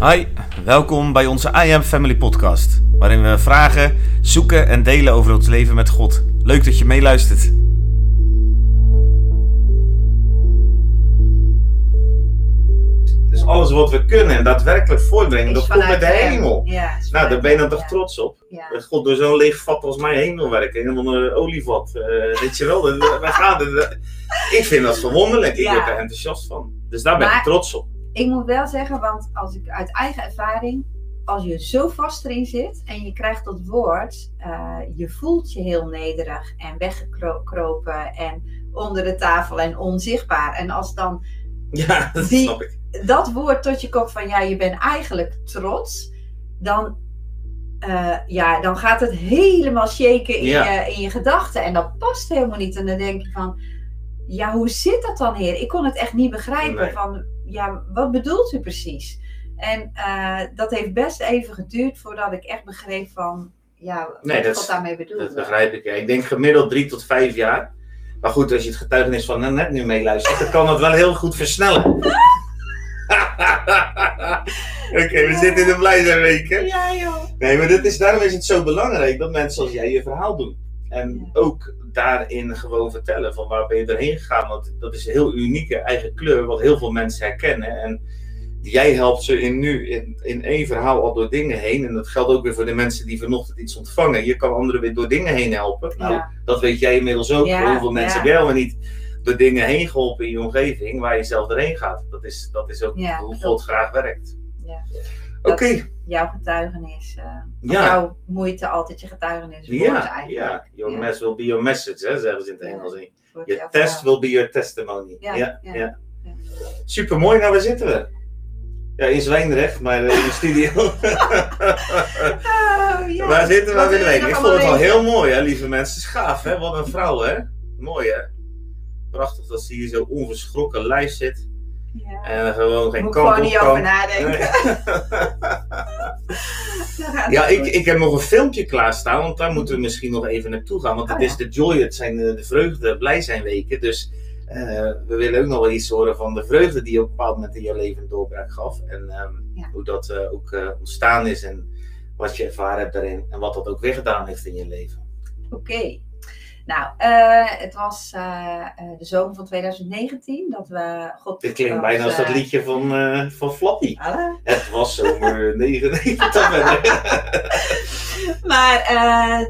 Hi, welkom bij onze I Am Family podcast, waarin we vragen, zoeken en delen over ons leven met God. Leuk dat je meeluistert. Dus alles wat we kunnen en daadwerkelijk voortbrengen, dat komt met de hemel. Ja, Nou, daar ben je dan toch ja. trots op? Ja. Dat God door zo'n leeg vat als mij heen wil werken. In een olievat. eh, weet je wel, we gaan. ik vind dat verwonderlijk. Ik Ja. word er enthousiast van. Dus daar ben ik Maar- trots op. Ik moet wel zeggen, want als ik uit eigen ervaring, als je zo vast erin zit en je krijgt dat woord, eh, je voelt je heel nederig en weggekropen en onder de tafel en onzichtbaar. En als dan Ja, dat Die- snap ik. dat woord tot je komt van ja, je bent eigenlijk trots, dan, eh, ja, dan gaat het helemaal shaken in, Ja. je, in je gedachten. En dat past helemaal niet. En dan denk je van, ja, hoe zit dat dan, heer? Ik kon het echt niet begrijpen. Nee. Van, ja, wat bedoelt u precies? En eh, dat heeft best even geduurd voordat ik echt begreep van, ja, Nee, wat dat daarmee bedoelde. Dat begrijp ik. ja. Ik denk gemiddeld drie tot vijf jaar. Maar goed, als je het getuigenis van net nu meeluistert, dan kan dat wel heel goed versnellen. Oké, we zitten in de blij zijn week, hè? Ja, joh. Nee, maar dit is, daarom is het zo belangrijk dat mensen zoals jij je verhaal doen. En Ja. ook daarin gewoon vertellen van waar ben je erheen gegaan. Want dat is een heel unieke eigen kleur, wat heel veel mensen herkennen. En jij helpt ze in nu in, in één verhaal al door dingen heen. En dat geldt ook weer voor de mensen die vanochtend iets ontvangen. Je kan anderen weer door dingen heen helpen. Nou, Ja. dat weet jij inmiddels ook. Ja, Voor heel veel mensen jij helemaal niet door dingen heen geholpen in je omgeving waar je zelf doorheen gaat. Dat is, dat is ook hoe. God graag werkt. Ja. Oké, Jouw getuigenis, eh, ja. jouw moeite altijd je getuigenis Ja, eigenlijk. ja. Your Ja. mess will be your message, hè, zeggen ze in het. Engels. Je test will be your testimony. Ja, Ja. Super mooi, nou waar zitten we? Ja, in Zwijndrecht, maar eh, in de studio. Oh, waar zitten we? We? Ik nog vond het wel heel mooi, hè, lieve mensen. Gaaf, hè? Wat een vrouw, hè? Mooi, hè? Prachtig dat ze hier zo onverschrokken lijf zit. Ja. En gewoon geen Moet kant gewoon op niet kan. over nadenken. Nee. Ja, ik, ik heb nog een filmpje klaarstaan, want daar moeten we misschien nog even naartoe gaan. Want het Oh, ja. is de joy, het zijn de, de vreugde, blij zijn weken. Dus eh, we willen ook nog wel iets horen van de vreugde die je op een bepaald moment in je leven een doorbraak gaf. En ehm, Ja. hoe dat eh, ook eh, ontstaan is en wat je ervaren hebt daarin. En wat dat ook weer gedaan heeft in je leven. Oké. Nou, eh, het was eh, eh, de zomer van 2019 dat we God. Dit klinkt bijna als dat liedje van, eh, van Flappy. Het was zomer 99. Maar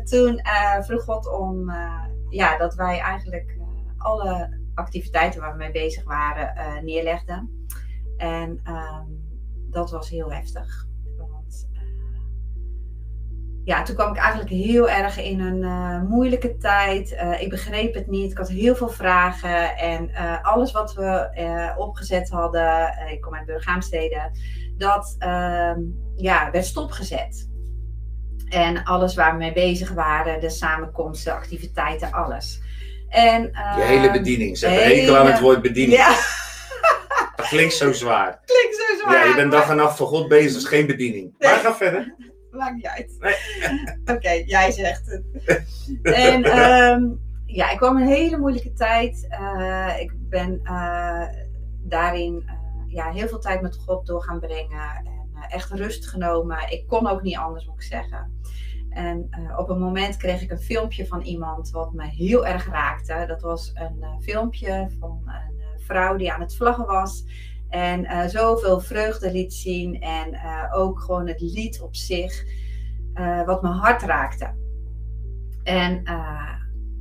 toen vroeg God om ja, dat wij eigenlijk alle activiteiten waar we mee bezig waren neerlegden. En ehm, dat was heel heftig. Ja, toen kwam ik eigenlijk heel erg in een eh, moeilijke tijd. Eh, ik begreep het niet. Ik had heel veel vragen. En eh, alles wat we opgezet hadden, ik kom uit Burghaamstede, dat ehm, ja, werd stopgezet. En alles waar we mee bezig waren, de samenkomsten, activiteiten, alles. En, Je ehm, hele bediening. Ze hebben hele- hekel aan het woord bediening. Ja, Dat klinkt zo zwaar. klinkt zo zwaar. Ja, je bent dag en nacht voor God bezig, dat is geen bediening. Nee. Maar ga verder. Maakt niet uit. Nee. Oké, jij zegt het. en ehm, ja, ik kwam een hele moeilijke tijd. Eh, ik ben eh, daarin eh, ja, heel veel tijd met God door gaan brengen. En echt rust genomen. Ik kon ook niet anders, moet ik zeggen. En op een moment kreeg ik een filmpje van iemand wat me heel erg raakte. Dat was een filmpje van een vrouw die aan het vlaggen was. En eh, zoveel vreugde liet zien. En eh, ook gewoon het lied op zich. eh, wat mijn hart raakte. En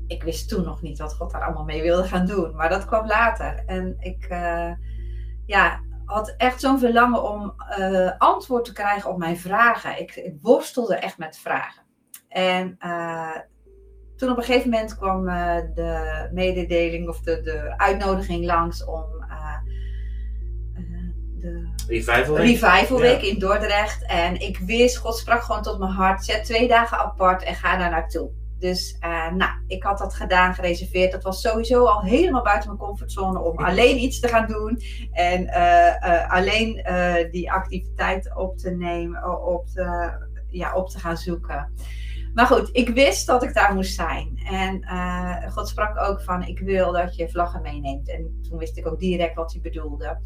ik wist toen nog niet wat God daar allemaal mee wilde gaan doen. Maar dat kwam later. En ik ja, had echt zo'n verlangen om antwoord te krijgen op mijn vragen. Ik, ik worstelde echt met vragen. En toen op een gegeven moment kwam de mededeling of de, de uitnodiging langs om Revival Week. Revival Week Ja. in Dordrecht. En ik wist, God sprak gewoon tot mijn hart. Zet twee dagen apart en ga daar naartoe. Dus eh, nou, ik had dat gedaan, gereserveerd. Dat was sowieso al helemaal buiten mijn comfortzone om alleen iets te gaan doen. En eh, eh, alleen die activiteit op te nemen, op te, ja, op te gaan zoeken. Maar goed, ik wist dat ik daar moest zijn. En God sprak ook van, ik wil dat je vlaggen meeneemt. En toen wist ik ook direct wat hij bedoelde.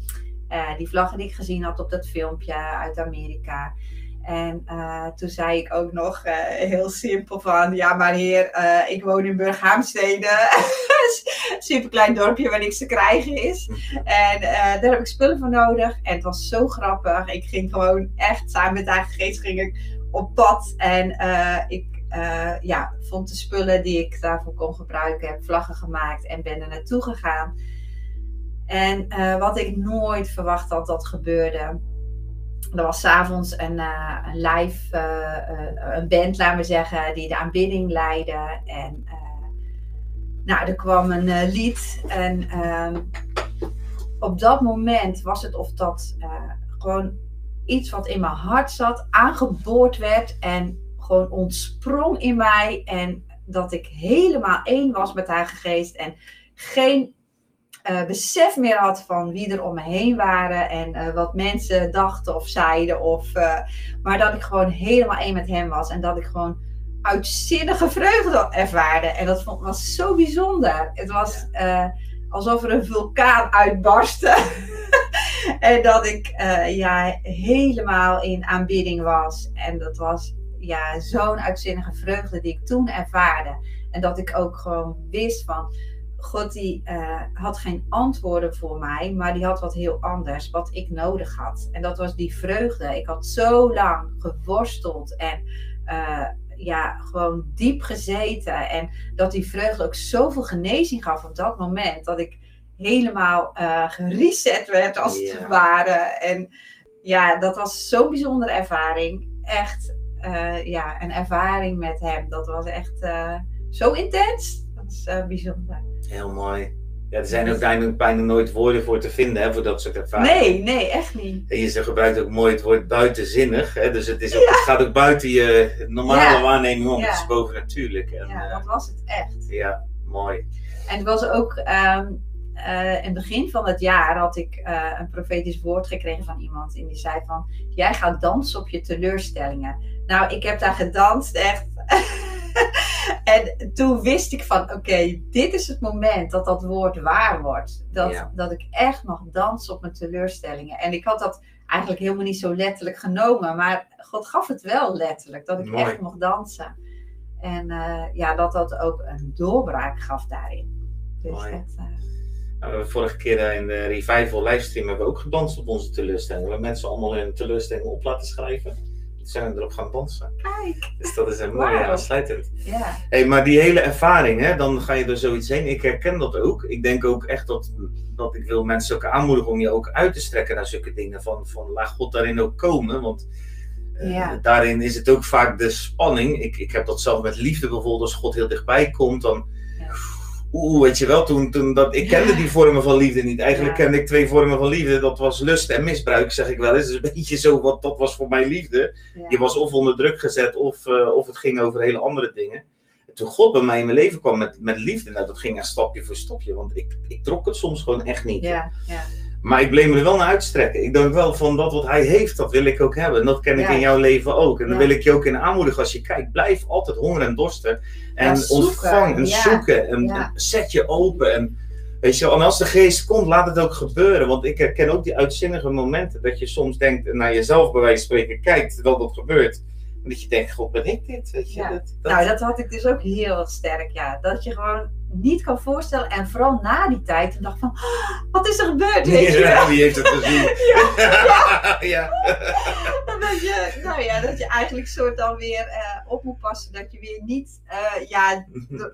Eh, die vlaggen die ik gezien had op dat filmpje uit Amerika. En uh, toen zei ik ook nog uh, heel simpel van, ja maar heer, ik woon in Burghaamstede. Super klein dorpje waar niks te krijgen is. En daar heb ik spullen voor nodig. En het was zo grappig. Ik ging gewoon echt samen met eigen geest ging ik op pad. En ik ja, vond de spullen die ik daarvoor kon gebruiken. Heb vlaggen gemaakt en ben er naartoe gegaan. En wat ik nooit verwacht had dat gebeurde er was s'avonds een, uh, een live, uh, een band, laten we zeggen, die de aanbidding leidde. En nou, er kwam een lied. En ehm, op dat moment was het of dat gewoon iets wat in mijn hart zat, aangeboord werd en gewoon ontsprong in mij. En dat ik helemaal één was met haar geest en geen uh, besef meer had van wie er om me heen waren en uh, wat mensen dachten of zeiden. Of, uh, maar dat ik gewoon helemaal één met hem was en dat ik gewoon uitzinnige vreugde ervaarde. En dat vond, was zo bijzonder. Het was alsof er een vulkaan uitbarstte. en dat ik ja, helemaal in aanbidding was. En dat was ja, zo'n uitzinnige vreugde die ik toen ervaarde. En dat ik ook gewoon wist van God die uh, had geen antwoorden voor mij, maar die had wat heel anders, wat ik nodig had. En dat was die vreugde. Ik had zo lang geworsteld en uh, ja, gewoon diep gezeten. En dat die vreugde ook zoveel genezing gaf op dat moment, dat ik helemaal uh, gereset werd als yeah. het ware. En ja, dat was zo'n bijzondere ervaring. Echt, ja, een ervaring met hem. Dat was echt zo intens. Dat is bijzonder. Heel mooi. Ja, er zijn ook bijna, bijna nooit woorden voor te vinden hè, voor dat soort ervaringen. Nee, nee, echt niet. En je gebruikt ook mooi het woord buitenzinnig. Hè? Dus het, is ook, ja. het gaat ook buiten je normale ja. waarneming om. Ja. Het is bovennatuurlijk. En, ja, dat was het echt. Ja, mooi. En het was ook... Um, uh, in het begin van het jaar had ik uh, een profetisch woord gekregen van iemand. En die zei van, jij gaat dansen op je teleurstellingen. Nou, ik heb daar gedanst echt... en toen wist ik van, oké, dit is het moment dat dat woord waar wordt. Dat, ja. dat ik echt mag dansen op mijn teleurstellingen. En ik had dat eigenlijk helemaal niet zo letterlijk genomen. Maar God gaf het wel letterlijk, dat ik Mooi. echt mocht dansen. En uh, ja, dat dat ook een doorbraak gaf daarin. Dus Mooi. dat, uh... nou, vorige keer in de Revival livestream hebben we ook gedanst op onze teleurstellingen. We hebben mensen allemaal hun teleurstellingen op laten schrijven zijn we erop gaan dansen. Kijk. Dus dat is een mooie wow. aansluitend. Ja. Hey, maar die hele ervaring, hè, dan ga je er zoiets heen. Ik herken dat ook. Ik denk ook echt dat, dat ik wil mensen ook aanmoedigen om je ook uit te strekken naar zulke dingen. Van, van laat God daarin ook komen. Want uh, Ja. daarin is het ook vaak de spanning. Ik, ik heb dat zelf met liefde bijvoorbeeld. Als God heel dichtbij komt, dan... Oeh, weet je wel, toen, toen dat, ik kende die vormen van liefde niet. Eigenlijk kende ik twee vormen van liefde. Dat was lust en misbruik, zeg ik wel eens. Dus een beetje zo, wat dat was voor mij liefde. Je was of onder druk gezet of, eh, of het ging over hele andere dingen. En toen God bij mij in mijn leven kwam met, met liefde, nou, dat ging echt stapje voor stapje. Want ik, ik trok het soms gewoon echt niet. Ja, ja. Maar ik bleef me er wel naar uitstrekken. Ik denk wel van dat wat hij heeft, dat wil ik ook hebben. En dat ken ik Ja. in jouw leven ook. En dan wil ik je ook in aanmoedigen als je kijkt. Blijf altijd honger en dorsten. En Ja, ontvang en Ja. zoeken. En, Ja. en zet je open. En, weet je, en als de geest komt, laat het ook gebeuren. Want ik herken ook die uitzinnige momenten. Dat je soms denkt en naar jezelf bij wijze van spreken kijkt terwijl dat gebeurt. Dat je denkt, god ben ik dit? Weet je, Ja. dat, dat- Nou, dat had ik dus ook heel sterk, ja. Dat je gewoon niet kan voorstellen. En vooral na die tijd, toen dacht van, "Ah, wat is er gebeurd, weet je wel? Ja, wie heeft het gezien? ja. dat je, nou ja, dat je eigenlijk soort dan weer eh, op moet passen. Dat je weer niet eh, ja,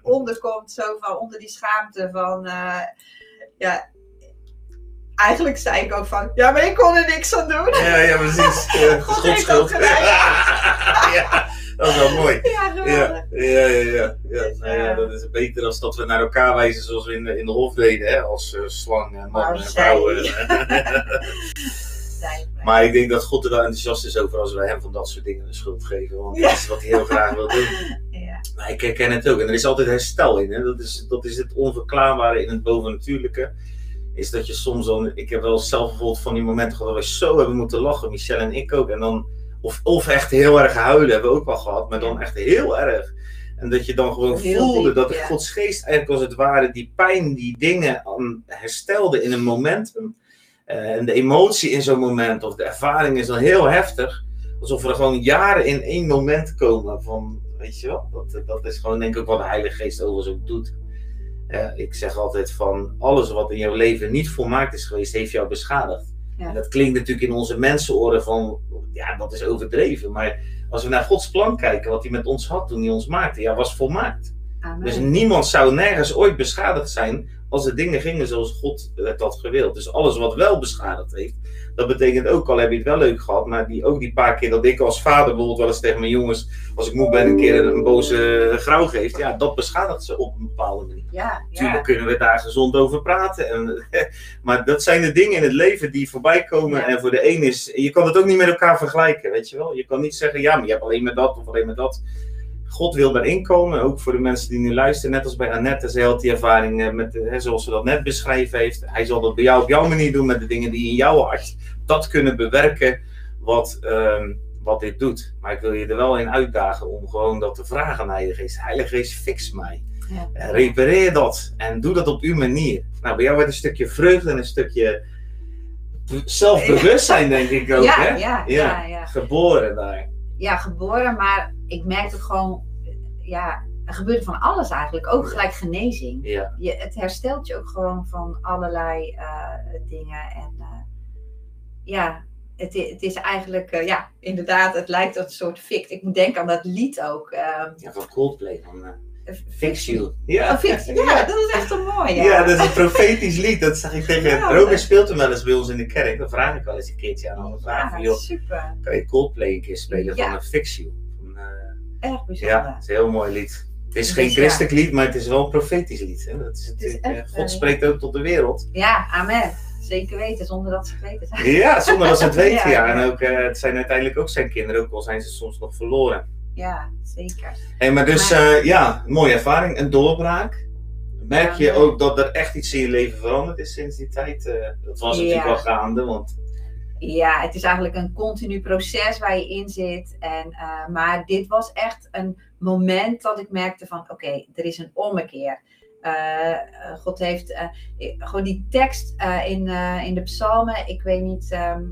eronder komt, zo van onder die schaamte van, eh, ja. Eigenlijk zei ik ook van, ja, maar ik kon er niks aan doen. Ja, ja, precies. Ja, God heeft schuld. dat gedaan. ja, dat is wel mooi. Ja. Ja, ja, ja. ja. Dus, nou ja eh, dat is beter dan dat we naar elkaar wijzen zoals we in de, in de hof deden, hè? als eh, slang en man Maar en. Zei ik. maar ik denk dat God er wel enthousiast is over als wij hem van dat soort dingen de schuld geven. Want dat is wat hij heel graag wil doen. Ja, Maar ik herken het ook. En er is altijd herstel in. Hè? Dat, is, dat is het onverklaarbare in het bovennatuurlijke. Is dat je soms dan. Ik heb wel zelf bijvoorbeeld van die momenten gehad waar we zo hebben moeten lachen, Michelle en ik ook. En dan, of, of echt heel erg huilen hebben we ook wel gehad, maar dan echt heel erg. En dat je dan gewoon Heel voelde diep, dat ja. Gods geest eigenlijk als het ware die pijn, die dingen herstelde in een momentum. Eh, en de emotie in zo'n moment, of de ervaring is dan heel heftig. Alsof er gewoon jaren in één moment komen van, weet je wel, dat, dat is gewoon denk ik ook wat de Heilige Geest overigens ook doet. Eh, ik zeg altijd van, alles wat in jouw leven niet volmaakt is geweest, heeft jou beschadigd. Ja. En dat klinkt natuurlijk in onze mensenoren van, ja, dat is overdreven. Maar als we naar Gods plan kijken, wat hij met ons had toen hij ons maakte, ja, was volmaakt. Amen. Dus niemand zou nergens ooit beschadigd zijn als de dingen gingen zoals God het had gewild. Dus alles wat wel beschadigd heeft, dat betekent ook, al heb je het wel leuk gehad, maar die, ook die paar keer dat ik als vader bijvoorbeeld wel eens tegen mijn jongens, als ik moe ben, een keer een boze grauw geeft, ja, dat beschadigt ze op een bepaalde manier. ja, Natuurlijk ja. kunnen we daar gezond over praten. En, maar dat zijn de dingen in het leven die voorbij komen. Ja. En voor de een is. Je kan het ook niet met elkaar vergelijken, weet je wel. Je kan niet zeggen, ja, maar je hebt alleen maar dat of alleen maar dat. God wil daarin komen, ook voor de mensen die nu luisteren. Net als bij Annette, zij had die ervaring eh, met, hè, zoals ze dat net beschreven heeft. Hij zal dat bij jou op jouw manier doen met de dingen die in jouw hart dat kunnen bewerken wat, ehm, wat dit doet. Maar ik wil je er wel in uitdagen om gewoon dat te vragen aan Heilige Geest. Heilige Geest, fix mij. Ja. Eh, Repareer dat en doe dat op uw manier. Nou, bij jou werd een stukje vreugde en een stukje be- zelfbewustzijn, denk ik ook. ja, hè? ja, Ja. ja. Geboren daar. Ja, geboren, maar ik merkte gewoon, ja, er gebeurde van alles eigenlijk. Ook gelijk genezing. Ja, Je, het herstelt je ook gewoon van allerlei eh, dingen. En eh, ja, het, het is eigenlijk, eh, ja, inderdaad, het lijkt op een soort fict. Ik moet denken aan dat lied ook. eh, ja van Coldplay. Van, Fix You. Ja. Oh, Fix. Ja, dat is echt een mooie. Ja, dat is een profetisch lied. Dat zag ik tegen. Ja, Robert speelt hem wel eens bij ons in de kerk. Dan vraag ik wel eens een keertje aan hem. Vraag van, Ja, joh, super. kan je Coldplay een keer spelen Ja. van een Fix You? Eh, Erg bijzonder. ja, het is een heel mooi lied. Het is Dus geen christelijk lied, maar het is wel een profetisch lied. Hè? Dat is echt, eh, eh, God spreekt ook tot de wereld. Ja, amen. Zeker weten, zonder dat ze het weten. Ja, zonder dat ze het weten. Ja. En ook, eh, het zijn uiteindelijk ook zijn kinderen, ook al zijn ze soms nog verloren. Ja, zeker. Hey, maar dus, Maar- eh, ja, mooie ervaring. Een doorbraak. Merk je ook dat er echt iets in je leven veranderd is sinds die tijd? Eh, dat was Ja. natuurlijk al gaande, want Ja, het is eigenlijk een continu proces waar je in zit. En, eh, maar dit was echt een moment dat ik merkte van oké, er is een ommekeer. Eh, eh, God heeft gewoon die tekst in, in de psalmen, ik weet niet, ehm,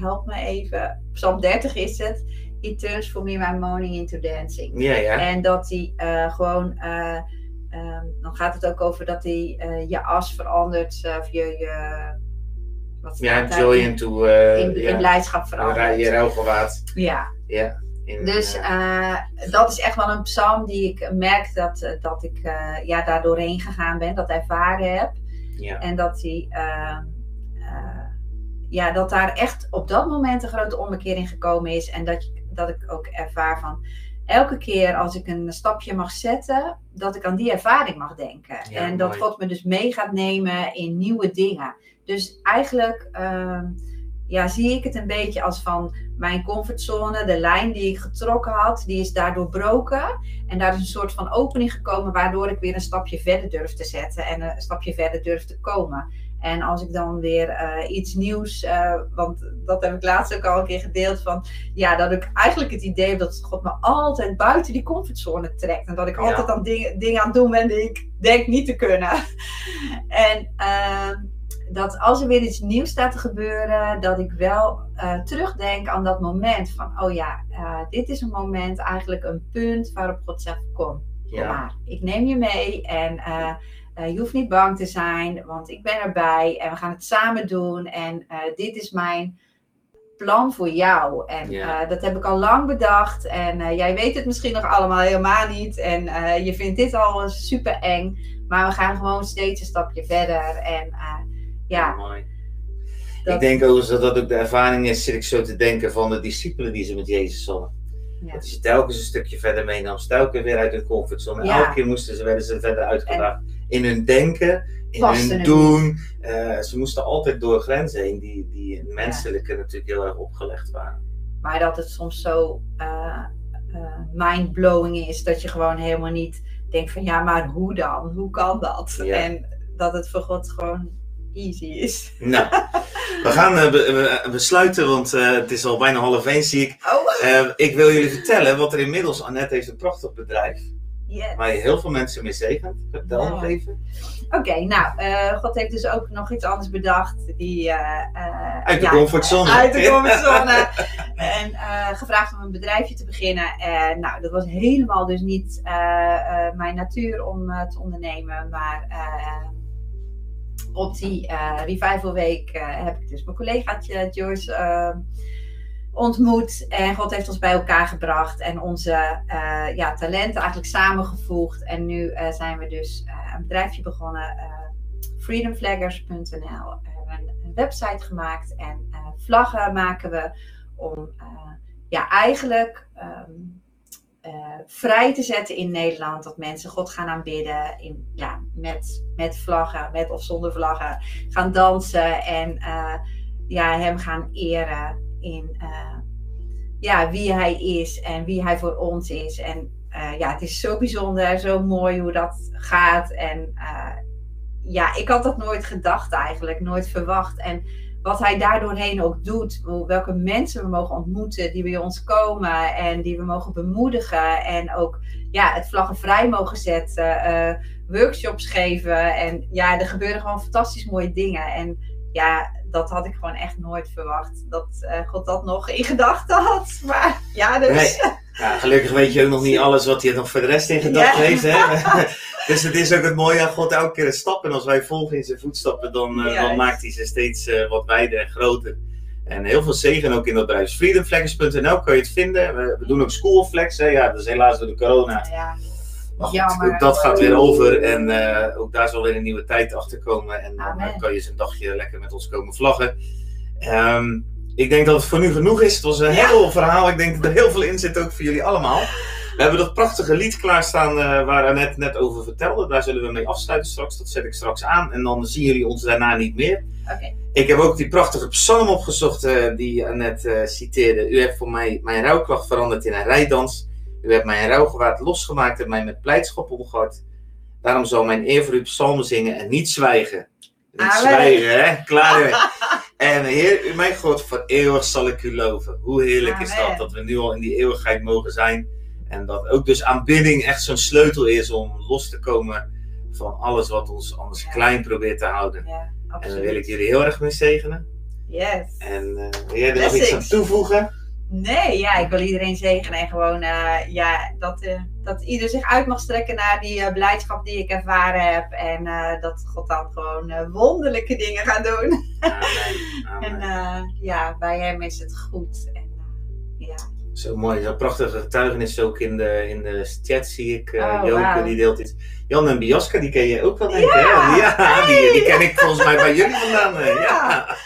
help me even. Psalm 30 is het. He turns for me my morning into dancing. ja, ja. En dat hij gewoon, eh, ehm, dan gaat het ook over dat hij je as verandert, of je, je wat Ja, joy into, eh in, ja, in blijdschap je rouwgewaad. Ja, Ja. In, dus eh, eh, dat is echt wel een psalm die ik merk dat, eh, dat ik eh, ja, daar doorheen gegaan ben, dat ervaren heb. ja. En dat, die, ehm, eh, ja, dat daar echt op dat moment een grote ommekeer in gekomen is. En dat, dat ik ook ervaar van elke keer als ik een stapje mag zetten, dat ik aan die ervaring mag denken. Ja, en dat mooi. God me dus mee gaat nemen in nieuwe dingen. Dus eigenlijk ehm, ja, zie ik het een beetje als van mijn comfortzone, de lijn die ik getrokken had, die is daar doorbroken. En daar is een soort van opening gekomen, waardoor ik weer een stapje verder durf te zetten en een stapje verder durf te komen. En als ik dan weer eh, iets nieuws, eh, want dat heb ik laatst ook al een keer gedeeld, van ja, dat ik eigenlijk het idee heb dat God me altijd buiten die comfortzone trekt. En dat ik Ja. altijd aan dingen, dingen aan het doen ben die ik denk niet te kunnen. en ehm, dat als er weer iets nieuws staat te gebeuren, dat ik wel eh, terugdenk aan dat moment van, oh ja, eh, dit is een moment, eigenlijk een punt waarop God zegt, kom, ja. maar, ik neem je mee en eh, je hoeft niet bang te zijn, want ik ben erbij en we gaan het samen doen en dit is mijn plan voor jou. En Ja. dat heb ik al lang bedacht en jij weet het misschien nog allemaal helemaal niet en je vindt dit al super eng, maar we gaan gewoon steeds een stapje verder en ja, Mooi. dat- Ik denk overigens dat dat ook de ervaring is, zit ik zo te denken, van de discipelen die ze met Jezus hadden. Ja. Dat ze telkens een stukje verder meenam, ze telkens weer uit hun comfortzone. En Ja. elke keer moesten ze, werden ze verder uitgedaagd. In hun denken, in hun doen. Eh, ze moesten altijd door grenzen heen die, die menselijke natuurlijk heel erg opgelegd waren. Maar dat het soms zo eh, eh, mindblowing is dat je gewoon helemaal niet denkt van ja, maar hoe dan? Hoe kan dat? En dat het voor God gewoon easy is. Nou, we gaan eh, be- we- we sluiten, want eh, het is al bijna half één, zie ik. Oh, Eh, ik wil jullie vertellen wat er inmiddels, Annette heeft een prachtig bedrijf. Yes. waar je heel veel mensen mee zegent. Vertel Ja. nog even. Oké, nou, eh, God heeft dus ook nog iets anders bedacht. Die, eh, eh, Uit de ja, comfortzone. Uit de comfortzone. en eh, gevraagd om een bedrijfje te beginnen. En nou, dat was helemaal dus niet eh, eh, mijn natuur om eh, te ondernemen. Maar eh, op die eh, Revival Week eh, heb ik dus mijn collegaatje Joyce eh, ontmoet. En God heeft ons bij elkaar gebracht en onze eh, ja, talenten eigenlijk samengevoegd. En nu zijn we dus een bedrijfje begonnen, freedomflaggers.nl. We hebben een, website gemaakt en vlaggen maken we om ja, eigenlijk ehm, eh, vrij te zetten in Nederland. Dat mensen God gaan aanbidden in, ja, met, met vlaggen, met of zonder vlaggen. Gaan dansen en eh, ja, hem gaan eren in eh, ja, wie hij is en wie hij voor ons is. En ja, het is zo bijzonder, zo mooi hoe dat gaat. En ja, ik had dat nooit gedacht eigenlijk, nooit verwacht. En wat hij daardoorheen ook doet, welke mensen we mogen ontmoeten die bij ons komen en die we mogen bemoedigen. En ook ja, het vlaggen vrij mogen zetten, eh, workshops geven. En ja, er gebeuren gewoon fantastisch mooie dingen. En ja, dat had ik gewoon echt nooit verwacht. Dat eh, God dat nog in gedachten had. Maar ja, dus. Nee. Ja, gelukkig weet je ook nog niet alles wat hij nog voor de rest in gedachten Ja. heeft. Hè? dus het is ook het mooie aan God elke keer een stap. En als wij volgen in zijn voetstappen, dan, eh, dan maakt hij ze steeds eh, wat wijder en groter. En heel veel zegen ook in dat bedrijf. Freedomflex.nl kan je het vinden. We, we doen ook Schoolflex. Hè? Ja, dat is helaas door de corona. Ja, Maar goed, dat gaat weer over. En eh, ook daar zal weer een nieuwe tijd achter komen. En dan eh, kan je eens een dagje lekker met ons komen vlaggen. Ehm, ik denk dat het voor nu genoeg is. Het was een Ja. heel verhaal. Ik denk dat er heel veel in zit ook voor jullie allemaal. We hebben dat prachtige lied klaarstaan uh, waar Annette net over vertelde. Daar zullen we mee afsluiten straks. Dat zet ik straks aan. En dan zien jullie ons daarna niet meer. Ik heb ook die prachtige psalm opgezocht die Annette citeerde. U hebt voor mij mijn rouwklacht veranderd in een rijdans. U hebt mijn rouwgewaad losgemaakt en mij met blijdschap omgehord. Daarom zal mijn eer voor u psalmen zingen en niet zwijgen. Niet zwijgen, hè? Klaar. en Heer, u mijn God, voor eeuwig zal ik u loven. Hoe heerlijk is dat, dat we nu al in die eeuwigheid mogen zijn. En dat ook dus aanbidding echt zo'n sleutel is om los te komen van alles wat ons anders Ja. klein probeert te houden. Ja, En daar wil ik jullie heel erg mee zegenen. Yes. En uh, wil jij er nog iets aan toevoegen? Nee, ja, ik wil iedereen zegenen en gewoon uh, ja, dat, uh, dat ieder zich uit mag strekken naar die uh, blijdschap die ik ervaren heb. En uh, dat God dan gewoon uh, wonderlijke dingen gaat doen. Amen. Amen. En uh, ja, bij hem is het goed. En, uh, ja. Zo mooi, zo'n prachtige getuigenis ook in de, in de chat zie ik. Uh, Oh, Joke die deelt iets. Jan en Biaska, die ken je ook wel, denk ik. Ja, hè? ja die, die ken ik volgens mij bij jullie vandaan. ja.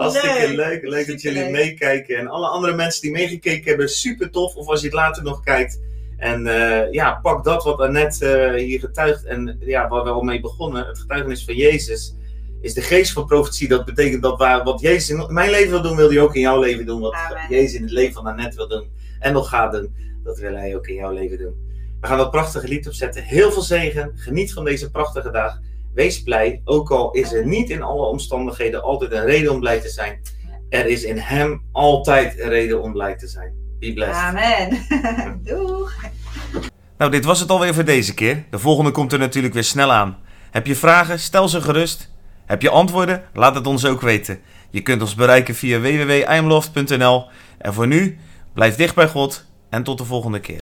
Hartstikke Leuk. leuk. Leuk dat jullie meekijken. En alle andere mensen die meegekeken hebben, super tof. Of als je het later nog kijkt. En uh, ja, pak dat wat Annette uh, hier getuigt. En ja, waar we al mee begonnen. Het getuigenis van Jezus is de geest van profetie. Dat betekent dat waar, wat Jezus in mijn leven wil doen, wil hij ook in jouw leven doen. Wat Amen. Jezus in het leven van Annette wil doen. En nog gaat doen. Dat wil hij ook in jouw leven doen. We gaan dat prachtige lied opzetten. Heel veel zegen. Geniet van deze prachtige dag. Wees blij, ook al is er niet in alle omstandigheden altijd een reden om blij te zijn. Er is in Hem altijd een reden om blij te zijn. Be blessed. Amen. Doeg. Nou, dit was het alweer voor deze keer. De volgende komt er natuurlijk weer snel aan. Heb je vragen? Stel ze gerust. Heb je antwoorden? Laat het ons ook weten. Je kunt ons bereiken via www.imloft.nl. En voor nu, blijf dicht bij God en tot de volgende keer.